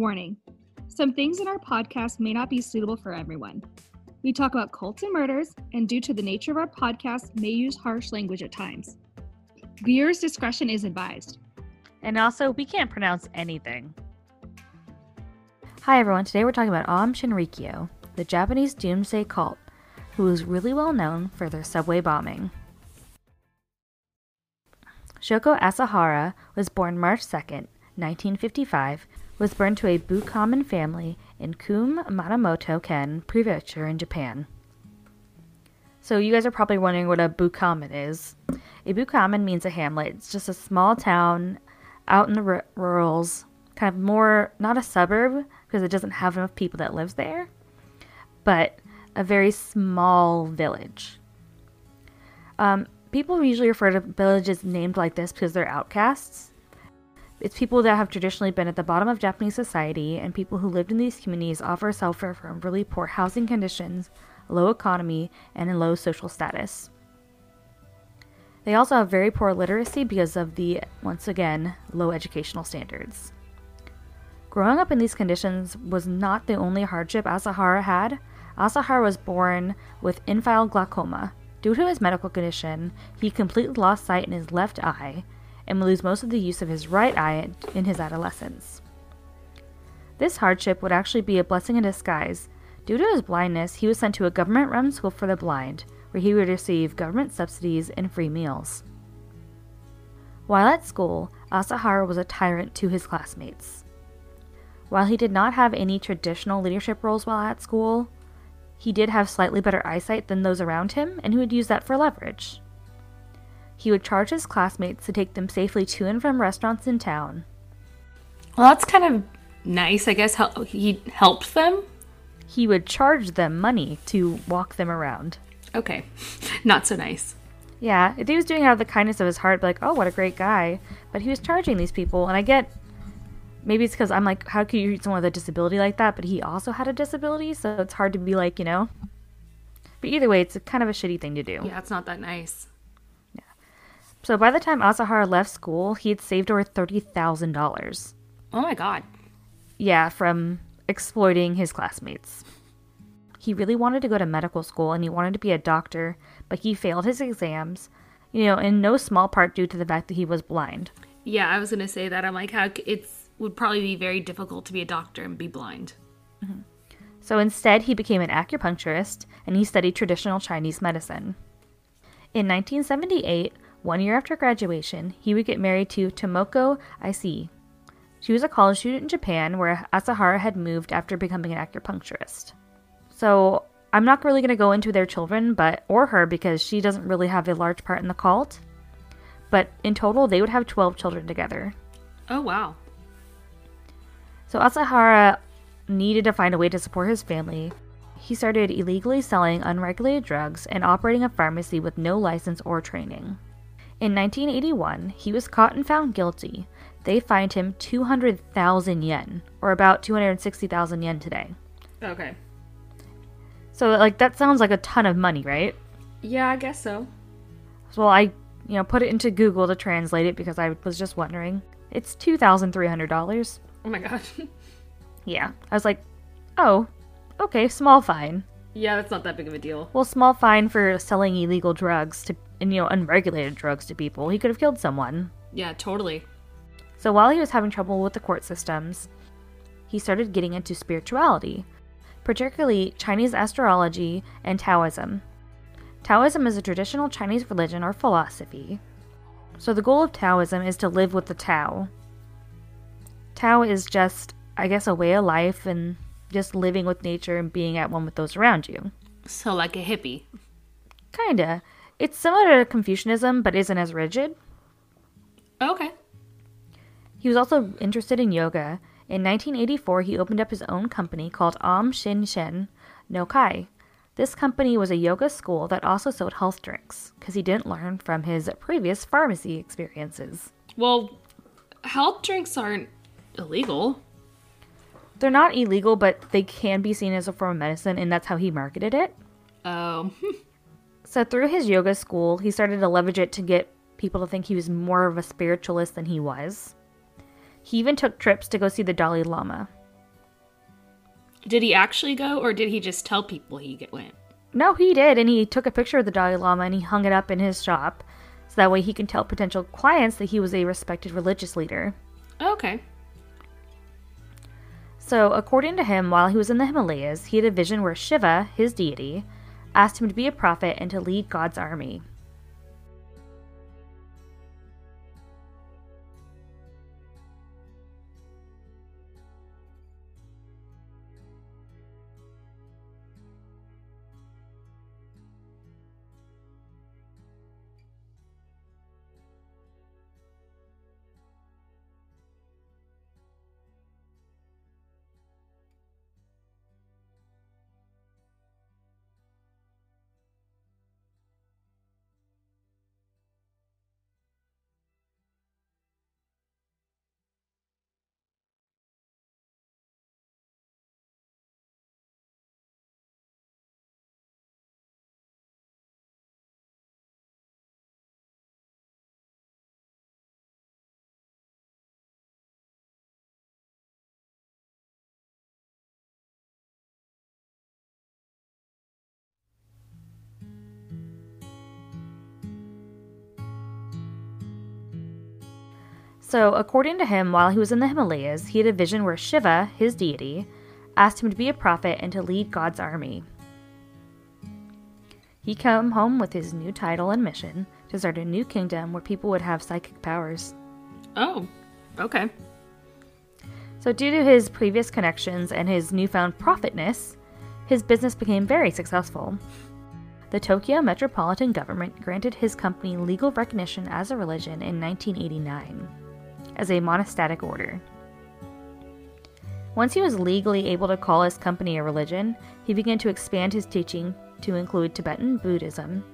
Warning Some things in our podcast may not be suitable for everyone. We talk about cults and murders, and due to the nature of our podcast, may use harsh language at times. Viewers' discretion is advised. And also, we can't pronounce anything. Hi everyone, today we're talking about Aum Shinrikyo, the Japanese doomsday cult, who is really well known for their subway bombing. Shoko Asahara was born March 2nd, 1955, was born to a Bukamen family in Kume Minamoto Ken Prefecture in Japan. So you guys are probably wondering what a Bukamen is. A Bukamen means a hamlet. It's just a small town out in the r- rurals, kind of more not a suburb because it doesn't have enough people that lives there, but a very small village. Um, people usually refer to villages named like this because they're outcasts. It's people that have traditionally been at the bottom of Japanese society, and people who lived in these communities often suffer from really poor housing conditions, low economy, and low social status. They also have very poor literacy because of the, once again, low educational standards. Growing up in these conditions was not the only hardship Asahara had. Asahara was born with infantile glaucoma. Due to his medical condition, he completely lost sight in his left eye and would lose most of the use of his right eye in his adolescence. This hardship would actually be a blessing in disguise. Due to his blindness, he was sent to a government run school for the blind, where he would receive government subsidies and free meals. While at school, Asahara was a tyrant to his classmates. While he did not have any traditional leadership roles while at school, he did have slightly better eyesight than those around him, and he would use that for leverage. He would charge his classmates to take them safely to and from restaurants in town. Well, that's kind of nice, I guess. He helped them. He would charge them money to walk them around. Okay, not so nice. Yeah, if he was doing it out of the kindness of his heart, like, oh, what a great guy. But he was charging these people, and I get maybe it's because I'm like, how could you treat someone with a disability like that? But he also had a disability, so it's hard to be like, you know. But either way, it's kind of a shitty thing to do. Yeah, it's not that nice. So by the time Asahara left school, he had saved over $30,000. Oh my god. Yeah, from exploiting his classmates. He really wanted to go to medical school and he wanted to be a doctor, but he failed his exams, you know, in no small part due to the fact that he was blind. Yeah, I was gonna say that. I'm like, how it's would probably be very difficult to be a doctor and be blind. Mm-hmm. So instead, he became an acupuncturist and he studied traditional Chinese medicine. In 1978, one year after graduation, he would get married to Tomoko Issei. She was a college student in Japan where Asahara had moved after becoming an acupuncturist. So I'm not really going to go into their children, but or her because she doesn't really have a large part in the cult. But in total, they would have 12 children together. Oh wow. So Asahara needed to find a way to support his family. He started illegally selling unregulated drugs and operating a pharmacy with no license or training. In 1981, he was caught and found guilty. They fined him 200,000 yen, or about 260,000 yen today. Okay. So, like, that sounds like a ton of money, right? Yeah, I guess so. So, I, you know, put it into Google to translate it because I was just wondering. It's $2,300. Oh my god. Yeah. I was like, oh, okay, small fine. Yeah, that's not that big of a deal. Well, small fine for selling illegal drugs to, and, you know, unregulated drugs to people. He could have killed someone. Yeah, totally. So while he was having trouble with the court systems, he started getting into spirituality, particularly Chinese astrology and Taoism. Taoism is a traditional Chinese religion or philosophy. So the goal of Taoism is to live with the Tao. Tao is just, I guess, a way of life and just living with nature and being at one with those around you. So like a hippie. Kinda. It's similar to Confucianism, but isn't as rigid. Okay. He was also interested in yoga. In 1984, he opened up his own company called Om Shin Shen No Kai. This company was a yoga school that also sold health drinks because he didn't learn from his previous pharmacy experiences. Well, health drinks aren't illegal. They're not illegal, but they can be seen as a form of medicine, and that's how he marketed it. Oh. So, through his yoga school, he started to leverage it to get people to think he was more of a spiritualist than he was. He even took trips to go see the Dalai Lama. Did he actually go, or did he just tell people he went? No, he did, and he took a picture of the Dalai Lama and he hung it up in his shop, so that way he can tell potential clients that he was a respected religious leader. Okay. So, according to him, while he was in the Himalayas, he had a vision where Shiva, his deity, asked him to be a prophet and to lead God's army. So, according to him, while he was in the Himalayas, he had a vision where Shiva, his deity, asked him to be a prophet and to lead God's army. He came home with his new title and mission to start a new kingdom where people would have psychic powers. Oh, okay. So, due to his previous connections and his newfound prophetness, his business became very successful. The Tokyo Metropolitan Government granted his company legal recognition as a religion in 1989 as a monastic order. Once he was legally able to call his company a religion, he began to expand his teaching to include Tibetan Buddhism.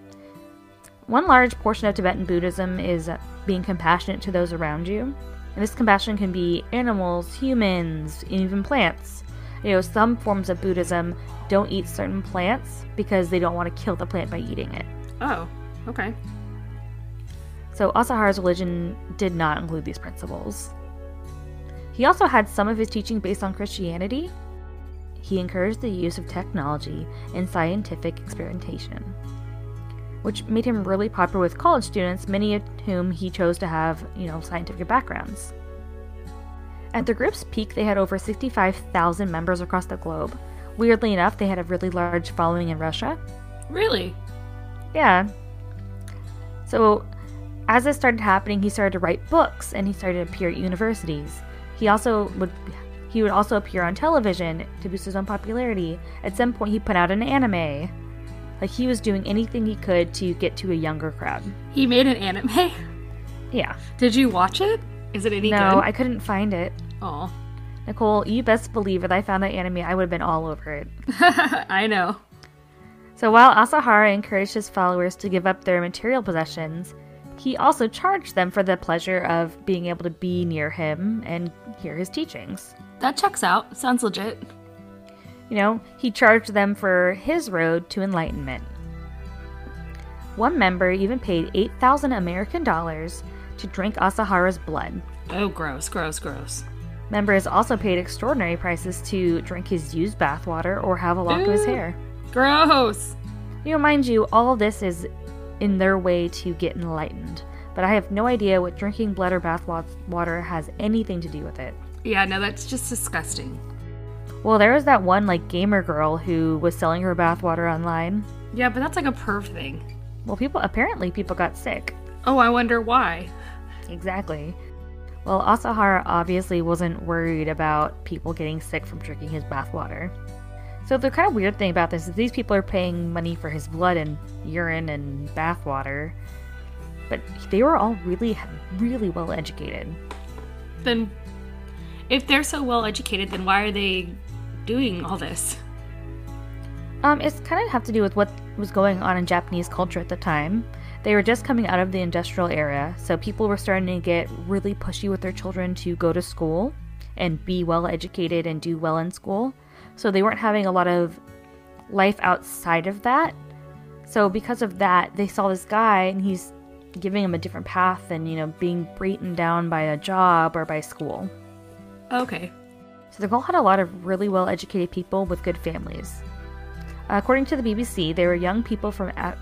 One large portion of Tibetan Buddhism is being compassionate to those around you, and this compassion can be animals, humans, even plants. You know, some forms of Buddhism don't eat certain plants because they don't want to kill the plant by eating it. Oh, okay. So Asahara's religion did not include these principles. He also had some of his teaching based on Christianity. He encouraged the use of technology in scientific experimentation, which made him really popular with college students, many of whom he chose to have, you know, scientific backgrounds. At the group's peak, they had over 65,000 members across the globe. Weirdly enough, they had a really large following in Russia. Really? Yeah. So, as this started happening, he started to write books and he started to appear at universities. He also would he would also appear on television to boost his own popularity. At some point he put out an anime. Like he was doing anything he could to get to a younger crowd. He made an anime? Yeah. Did you watch it? Is it any no, good? I couldn't find it. Oh. Nicole, you best believe if I found that anime, I would have been all over it. I know. So while Asahara encouraged his followers to give up their material possessions, he also charged them for the pleasure of being able to be near him and hear his teachings. That checks out. Sounds legit. You know, he charged them for his road to enlightenment. One member even paid 8,000 American dollars to drink Asahara's blood. Oh, gross, gross, gross. Members also paid extraordinary prices to drink his used bathwater or have a lock of his hair. Gross! You know, mind you, all this is in their way to get enlightened. But I have no idea what drinking blood or bath water has anything to do with it. Yeah, no, that's just disgusting. Well, there was that one like gamer girl who was selling her bathwater online. Yeah, but that's like a perv thing. Well, people apparently people got sick. Oh, I wonder why. Exactly. Well, Asahara obviously wasn't worried about people getting sick from drinking his bathwater. So the kind of weird thing about this is these people are paying money for his blood and urine and bathwater, but they were all really, really well educated. Then, if they're so well educated, then why are they doing all this? Um, it's kind of have to do with what was going on in Japanese culture at the time. They were just coming out of the industrial era, so people were starting to get really pushy with their children to go to school and be well educated and do well in school. So they weren't having a lot of life outside of that. So because of that, they saw this guy and he's giving him a different path than, you know, being beaten down by a job or by school. Okay. So the cult had a lot of really well educated people with good families. According to the BBC, they were young people from a-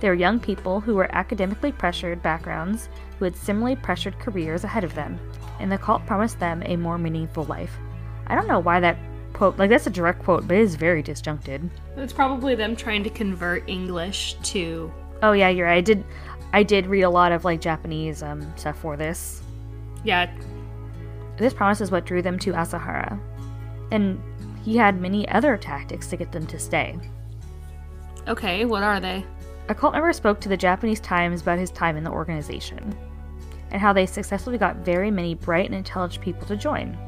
they were young people who were academically pressured backgrounds who had similarly pressured careers ahead of them, and the cult promised them a more meaningful life. I don't know why that quote like that's a direct quote, but it is very disjuncted. It's probably them trying to convert English to. Oh yeah, you're right. I did I did read a lot of like Japanese um, stuff for this. Yeah. This promise is what drew them to Asahara. And he had many other tactics to get them to stay. Okay, what are they? A cult member spoke to the Japanese Times about his time in the organization and how they successfully got very many bright and intelligent people to join.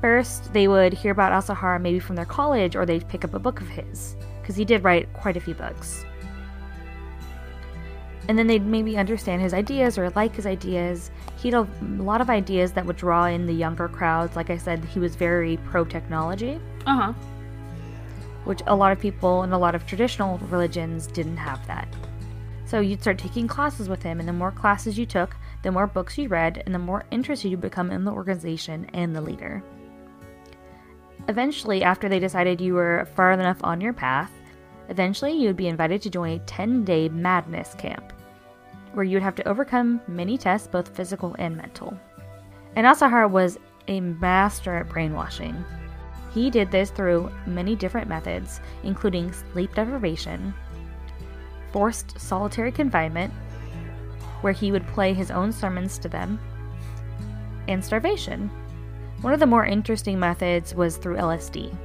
First, they would hear about Asahara maybe from their college or they'd pick up a book of his, because he did write quite a few books. And then they'd maybe understand his ideas or like his ideas. He had a lot of ideas that would draw in the younger crowds. Like I said, he was very pro technology. Uh huh. which a lot of people in a lot of traditional religions didn't have that. So you'd start taking classes with him, and the more classes you took, the more books you read, and the more interested you become in the organization and the leader. Eventually, after they decided you were far enough on your path, eventually you would be invited to join a 10 day madness camp, where you would have to overcome many tests, both physical and mental. And Asahara was a master at brainwashing. He did this through many different methods, including sleep deprivation, forced solitary confinement, where he would play his own sermons to them, and starvation. One of the more interesting methods was through LSD.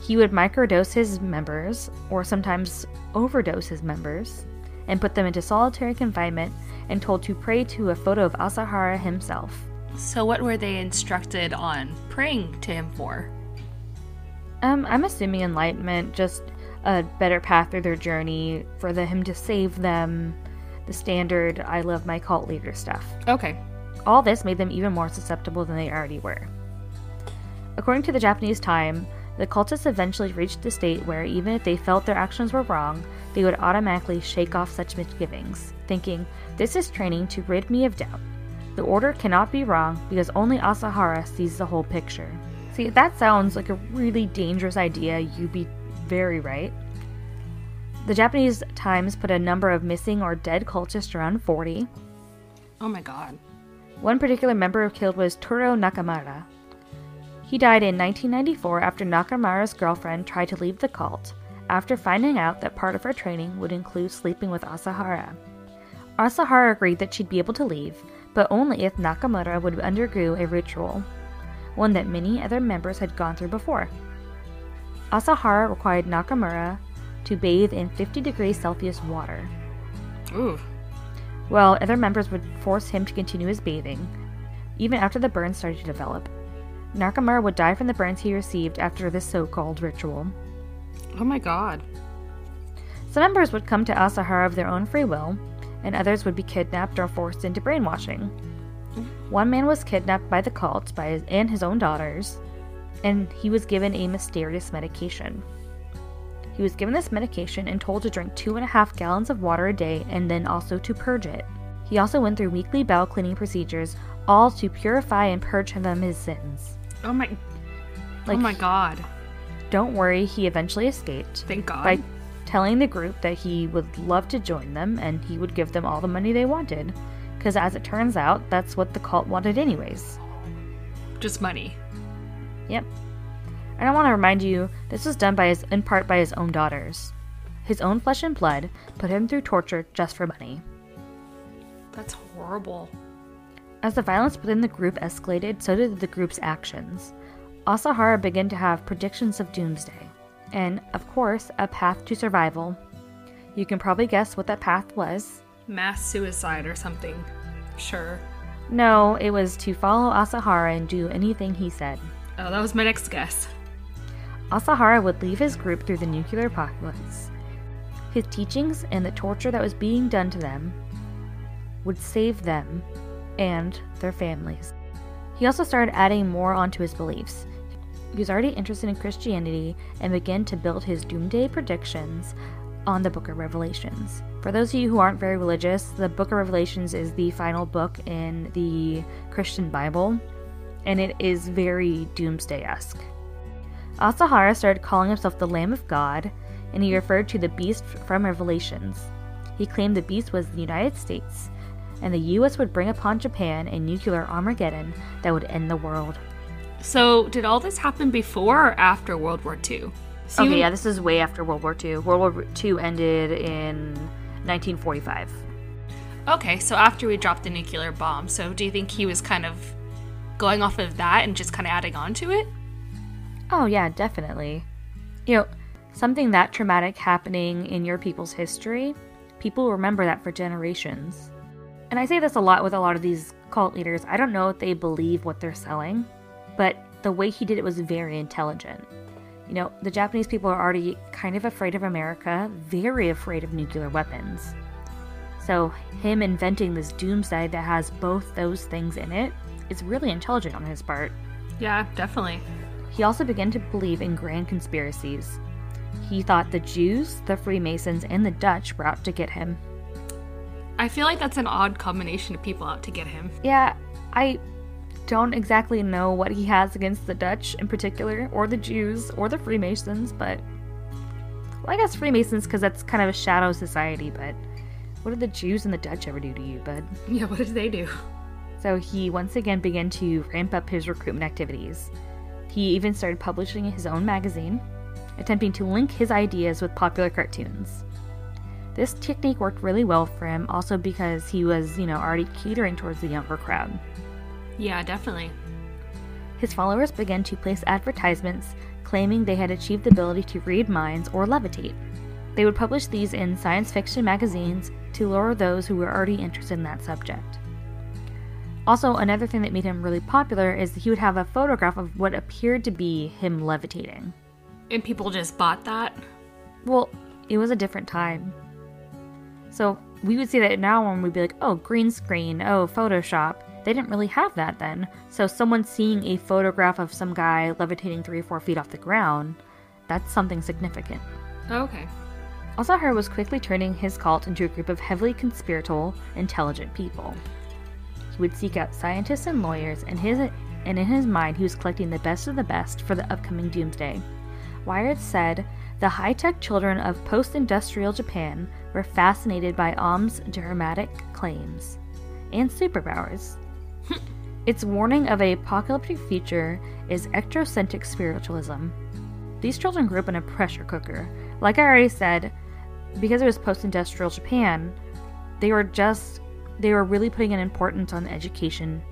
He would microdose his members, or sometimes overdose his members, and put them into solitary confinement and told to pray to a photo of Asahara himself. So, what were they instructed on praying to him for? Um, I'm assuming enlightenment, just a better path through their journey, for the, him to save them, the standard I love my cult leader stuff. Okay. All this made them even more susceptible than they already were. According to the Japanese Time, the cultists eventually reached the state where even if they felt their actions were wrong, they would automatically shake off such misgivings, thinking, This is training to rid me of doubt. The order cannot be wrong because only Asahara sees the whole picture. See, that sounds like a really dangerous idea, you'd be very right. The Japanese Times put a number of missing or dead cultists around 40. Oh my god. One particular member killed was Turo Nakamura. He died in 1994 after Nakamura's girlfriend tried to leave the cult, after finding out that part of her training would include sleeping with Asahara. Asahara agreed that she'd be able to leave, but only if Nakamura would undergo a ritual, one that many other members had gone through before. Asahara required Nakamura to bathe in 50 degrees Celsius water, Ooh. while other members would force him to continue his bathing, even after the burns started to develop. Nakamura would die from the burns he received after this so called ritual. Oh my god. Some members would come to Asahara of their own free will, and others would be kidnapped or forced into brainwashing. One man was kidnapped by the cult by his, and his own daughters, and he was given a mysterious medication. He was given this medication and told to drink two and a half gallons of water a day and then also to purge it. He also went through weekly bowel cleaning procedures, all to purify and purge him of his sins. Oh, oh my. Like- oh my god. Don't worry, he eventually escaped. Thank God. by telling the group that he would love to join them and he would give them all the money they wanted. Because as it turns out, that's what the cult wanted, anyways. Just money. Yep. And I want to remind you, this was done by his, in part by his own daughters. His own flesh and blood put him through torture just for money. That's horrible. As the violence within the group escalated, so did the group's actions. Asahara began to have predictions of doomsday, and, of course, a path to survival. You can probably guess what that path was. Mass suicide or something. Sure. No, it was to follow Asahara and do anything he said. Oh, that was my next guess. Asahara would leave his group through the nuclear apocalypse. His teachings and the torture that was being done to them would save them and their families. He also started adding more onto his beliefs. He was already interested in Christianity and began to build his doomsday predictions on the Book of Revelations. For those of you who aren't very religious, the Book of Revelations is the final book in the Christian Bible. and it is very doomsday esque. Asahara started calling himself the Lamb of God, and he referred to the beast from Revelations. He claimed the beast was the United States, and the US would bring upon Japan a nuclear Armageddon that would end the world. So, did all this happen before or after World War II? So okay, you- yeah, this is way after World War II. World War II ended in 1945. Okay, so after we dropped the nuclear bomb, so do you think he was kind of going off of that and just kind of adding on to it? Oh, yeah, definitely. You know, something that traumatic happening in your people's history, people remember that for generations. And I say this a lot with a lot of these cult leaders. I don't know if they believe what they're selling, but the way he did it was very intelligent. You know, the Japanese people are already kind of afraid of America, very afraid of nuclear weapons. So, him inventing this doomsday that has both those things in it is really intelligent on his part. Yeah, definitely. He also began to believe in grand conspiracies. He thought the Jews, the Freemasons, and the Dutch were out to get him. I feel like that's an odd combination of people out to get him. Yeah, I don't exactly know what he has against the Dutch in particular, or the Jews, or the Freemasons, but. Well, I guess Freemasons because that's kind of a shadow society, but what did the Jews and the Dutch ever do to you, bud? Yeah, what did they do? So he once again began to ramp up his recruitment activities. He even started publishing his own magazine, attempting to link his ideas with popular cartoons. This technique worked really well for him, also because he was, you know, already catering towards the younger crowd. Yeah, definitely. His followers began to place advertisements claiming they had achieved the ability to read minds or levitate. They would publish these in science fiction magazines to lure those who were already interested in that subject. Also, another thing that made him really popular is that he would have a photograph of what appeared to be him levitating. And people just bought that. Well, it was a different time. So we would see that now when we'd be like, oh, green screen, oh, Photoshop. They didn't really have that then. So someone seeing a photograph of some guy levitating three or four feet off the ground, that's something significant. Okay. Asahara was quickly turning his cult into a group of heavily conspiratorial, intelligent people. He would seek out scientists and lawyers, and his and in his mind he was collecting the best of the best for the upcoming doomsday. Wired said the high-tech children of post-industrial Japan were fascinated by Aum's dramatic claims and superpowers. its warning of a apocalyptic future is ectrocentric spiritualism. These children grew up in a pressure cooker. Like I already said, because it was post-industrial Japan, they were just they were really putting an importance on education.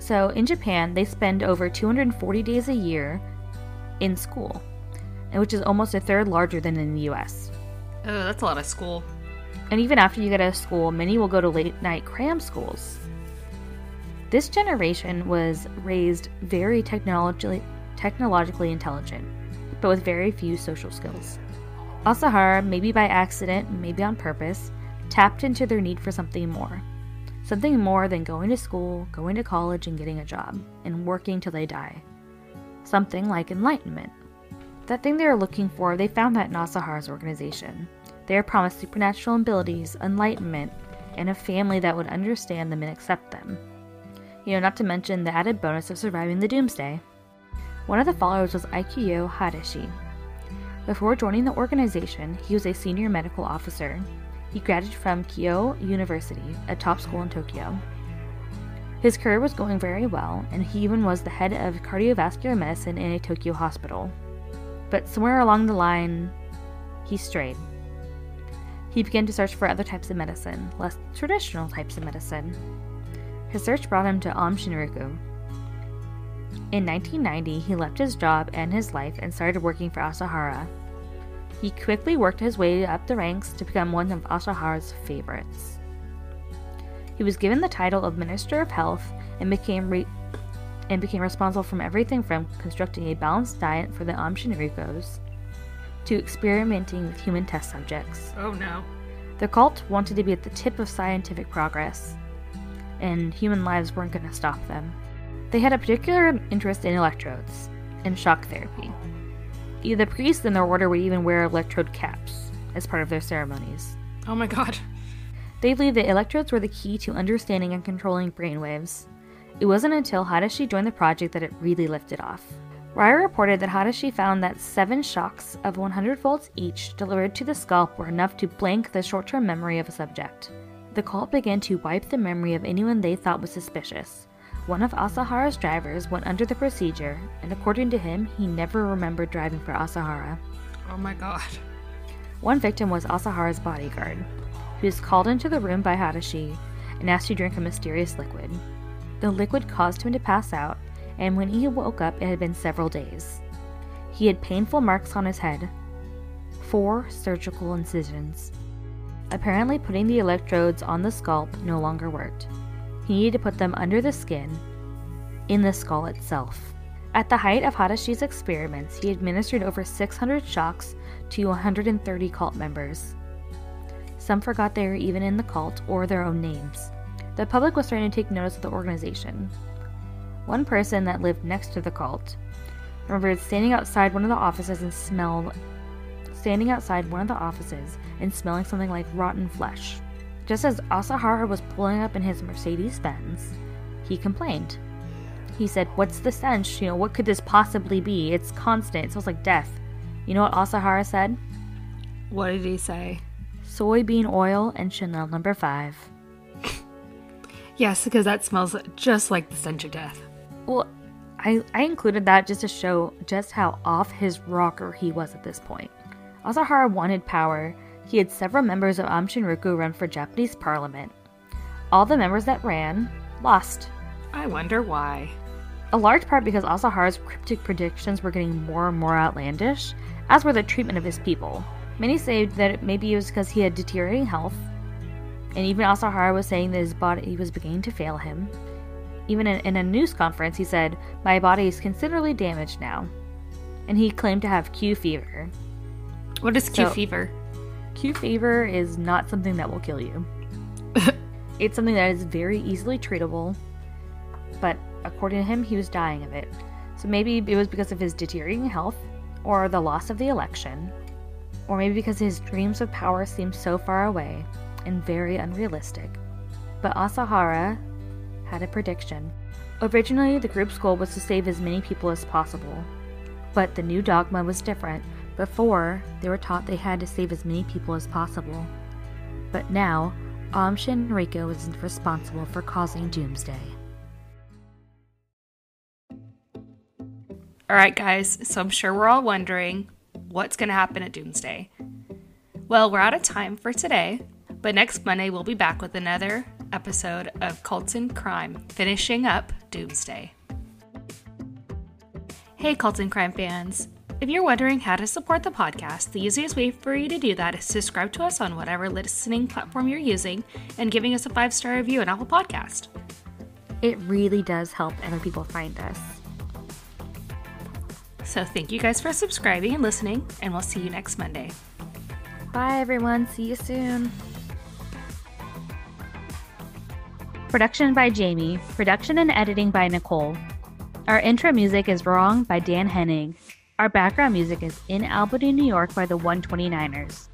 So in Japan, they spend over 240 days a year in school, which is almost a third larger than in the US. Oh, that's a lot of school. And even after you get out of school, many will go to late night cram schools. This generation was raised very technologically, technologically intelligent, but with very few social skills. Asahara, maybe by accident, maybe on purpose, tapped into their need for something more. Something more than going to school, going to college, and getting a job, and working till they die. Something like enlightenment. That thing they were looking for, they found that in Asahara's organization. They were promised supernatural abilities, enlightenment, and a family that would understand them and accept them. You know, not to mention the added bonus of surviving the doomsday. One of the followers was Aikyo Hadeshi. Before joining the organization, he was a senior medical officer. He graduated from Keio University, a top school in Tokyo. His career was going very well, and he even was the head of cardiovascular medicine in a Tokyo hospital. But somewhere along the line, he strayed. He began to search for other types of medicine, less traditional types of medicine. His search brought him to Aum Shinrikyo. In 1990, he left his job and his life and started working for Asahara. He quickly worked his way up the ranks to become one of Asahara's favorites. He was given the title of Minister of Health and became re- and became responsible for everything from constructing a balanced diet for the Aum Shinrikyos to experimenting with human test subjects. Oh no. The cult wanted to be at the tip of scientific progress, and human lives weren't going to stop them. They had a particular interest in electrodes and shock therapy. The priests in their order would even wear electrode caps as part of their ceremonies. Oh my god. They believed that electrodes were the key to understanding and controlling brainwaves, It wasn't until Hadashi joined the project that it really lifted off. Wired reported that Hadashi found that seven shocks of 100 volts each delivered to the scalp were enough to blank the short term memory of a subject. The cult began to wipe the memory of anyone they thought was suspicious. One of Asahara's drivers went under the procedure, and according to him, he never remembered driving for Asahara. Oh my god. One victim was Asahara's bodyguard. He was called into the room by Hadashi and asked to drink a mysterious liquid. The liquid caused him to pass out, and when he woke up, it had been several days. He had painful marks on his head, four surgical incisions. Apparently, putting the electrodes on the scalp no longer worked. He needed to put them under the skin, in the skull itself. At the height of Hadashi's experiments, he administered over 600 shocks to 130 cult members. Some forgot they were even in the cult or their own names. The public was starting to take notice of the organization. One person that lived next to the cult remembered standing outside one of the offices and smelled standing outside one of the offices and smelling something like rotten flesh. Just as Asahara was pulling up in his Mercedes Benz, he complained. He said, What's the stench? You know, what could this possibly be? It's constant. It smells like death. You know what Asahara said? What did he say? Soybean oil and Chanel number five. Yes, because that smells just like the stench of death. Well, I, I included that just to show just how off his rocker he was at this point. Asahara wanted power. He had several members of Aum Shinrikyo run for Japanese parliament. All the members that ran lost. I wonder why. A large part because Asahara's cryptic predictions were getting more and more outlandish, as were the treatment of his people. Many say that maybe it was because he had deteriorating health, and even Asahara was saying that his body was beginning to fail him. Even in, in a news conference, he said, My body is considerably damaged now. And he claimed to have Q fever. What is Q So- fever? Q fever is not something that will kill you. it's something that is very easily treatable, but according to him, he was dying of it. So maybe it was because of his deteriorating health, or the loss of the election, or maybe because his dreams of power seemed so far away and very unrealistic. But Asahara had a prediction. Originally, the group's goal was to save as many people as possible, but the new dogma was different. Before, they were taught they had to save as many people as possible. But now, Aum Shinrikyo is responsible for causing doomsday. All right, guys, so I'm sure we're all wondering what's going to happen at Doomsday. Well, we're out of time for today, but next Monday we'll be back with another episode of Cults and Crime, finishing up Doomsday. Hey, Cults and Crime fans! If you're wondering how to support the podcast, the easiest way for you to do that is subscribe to us on whatever listening platform you're using and giving us a five star review on Apple Podcast. It really does help other people find us. So, thank you guys for subscribing and listening, and we'll see you next Monday. Bye, everyone. See you soon. Production by Jamie. Production and editing by Nicole. Our intro music is Wrong by Dan Henning. Our background music is In Albany, New York by the 129ers.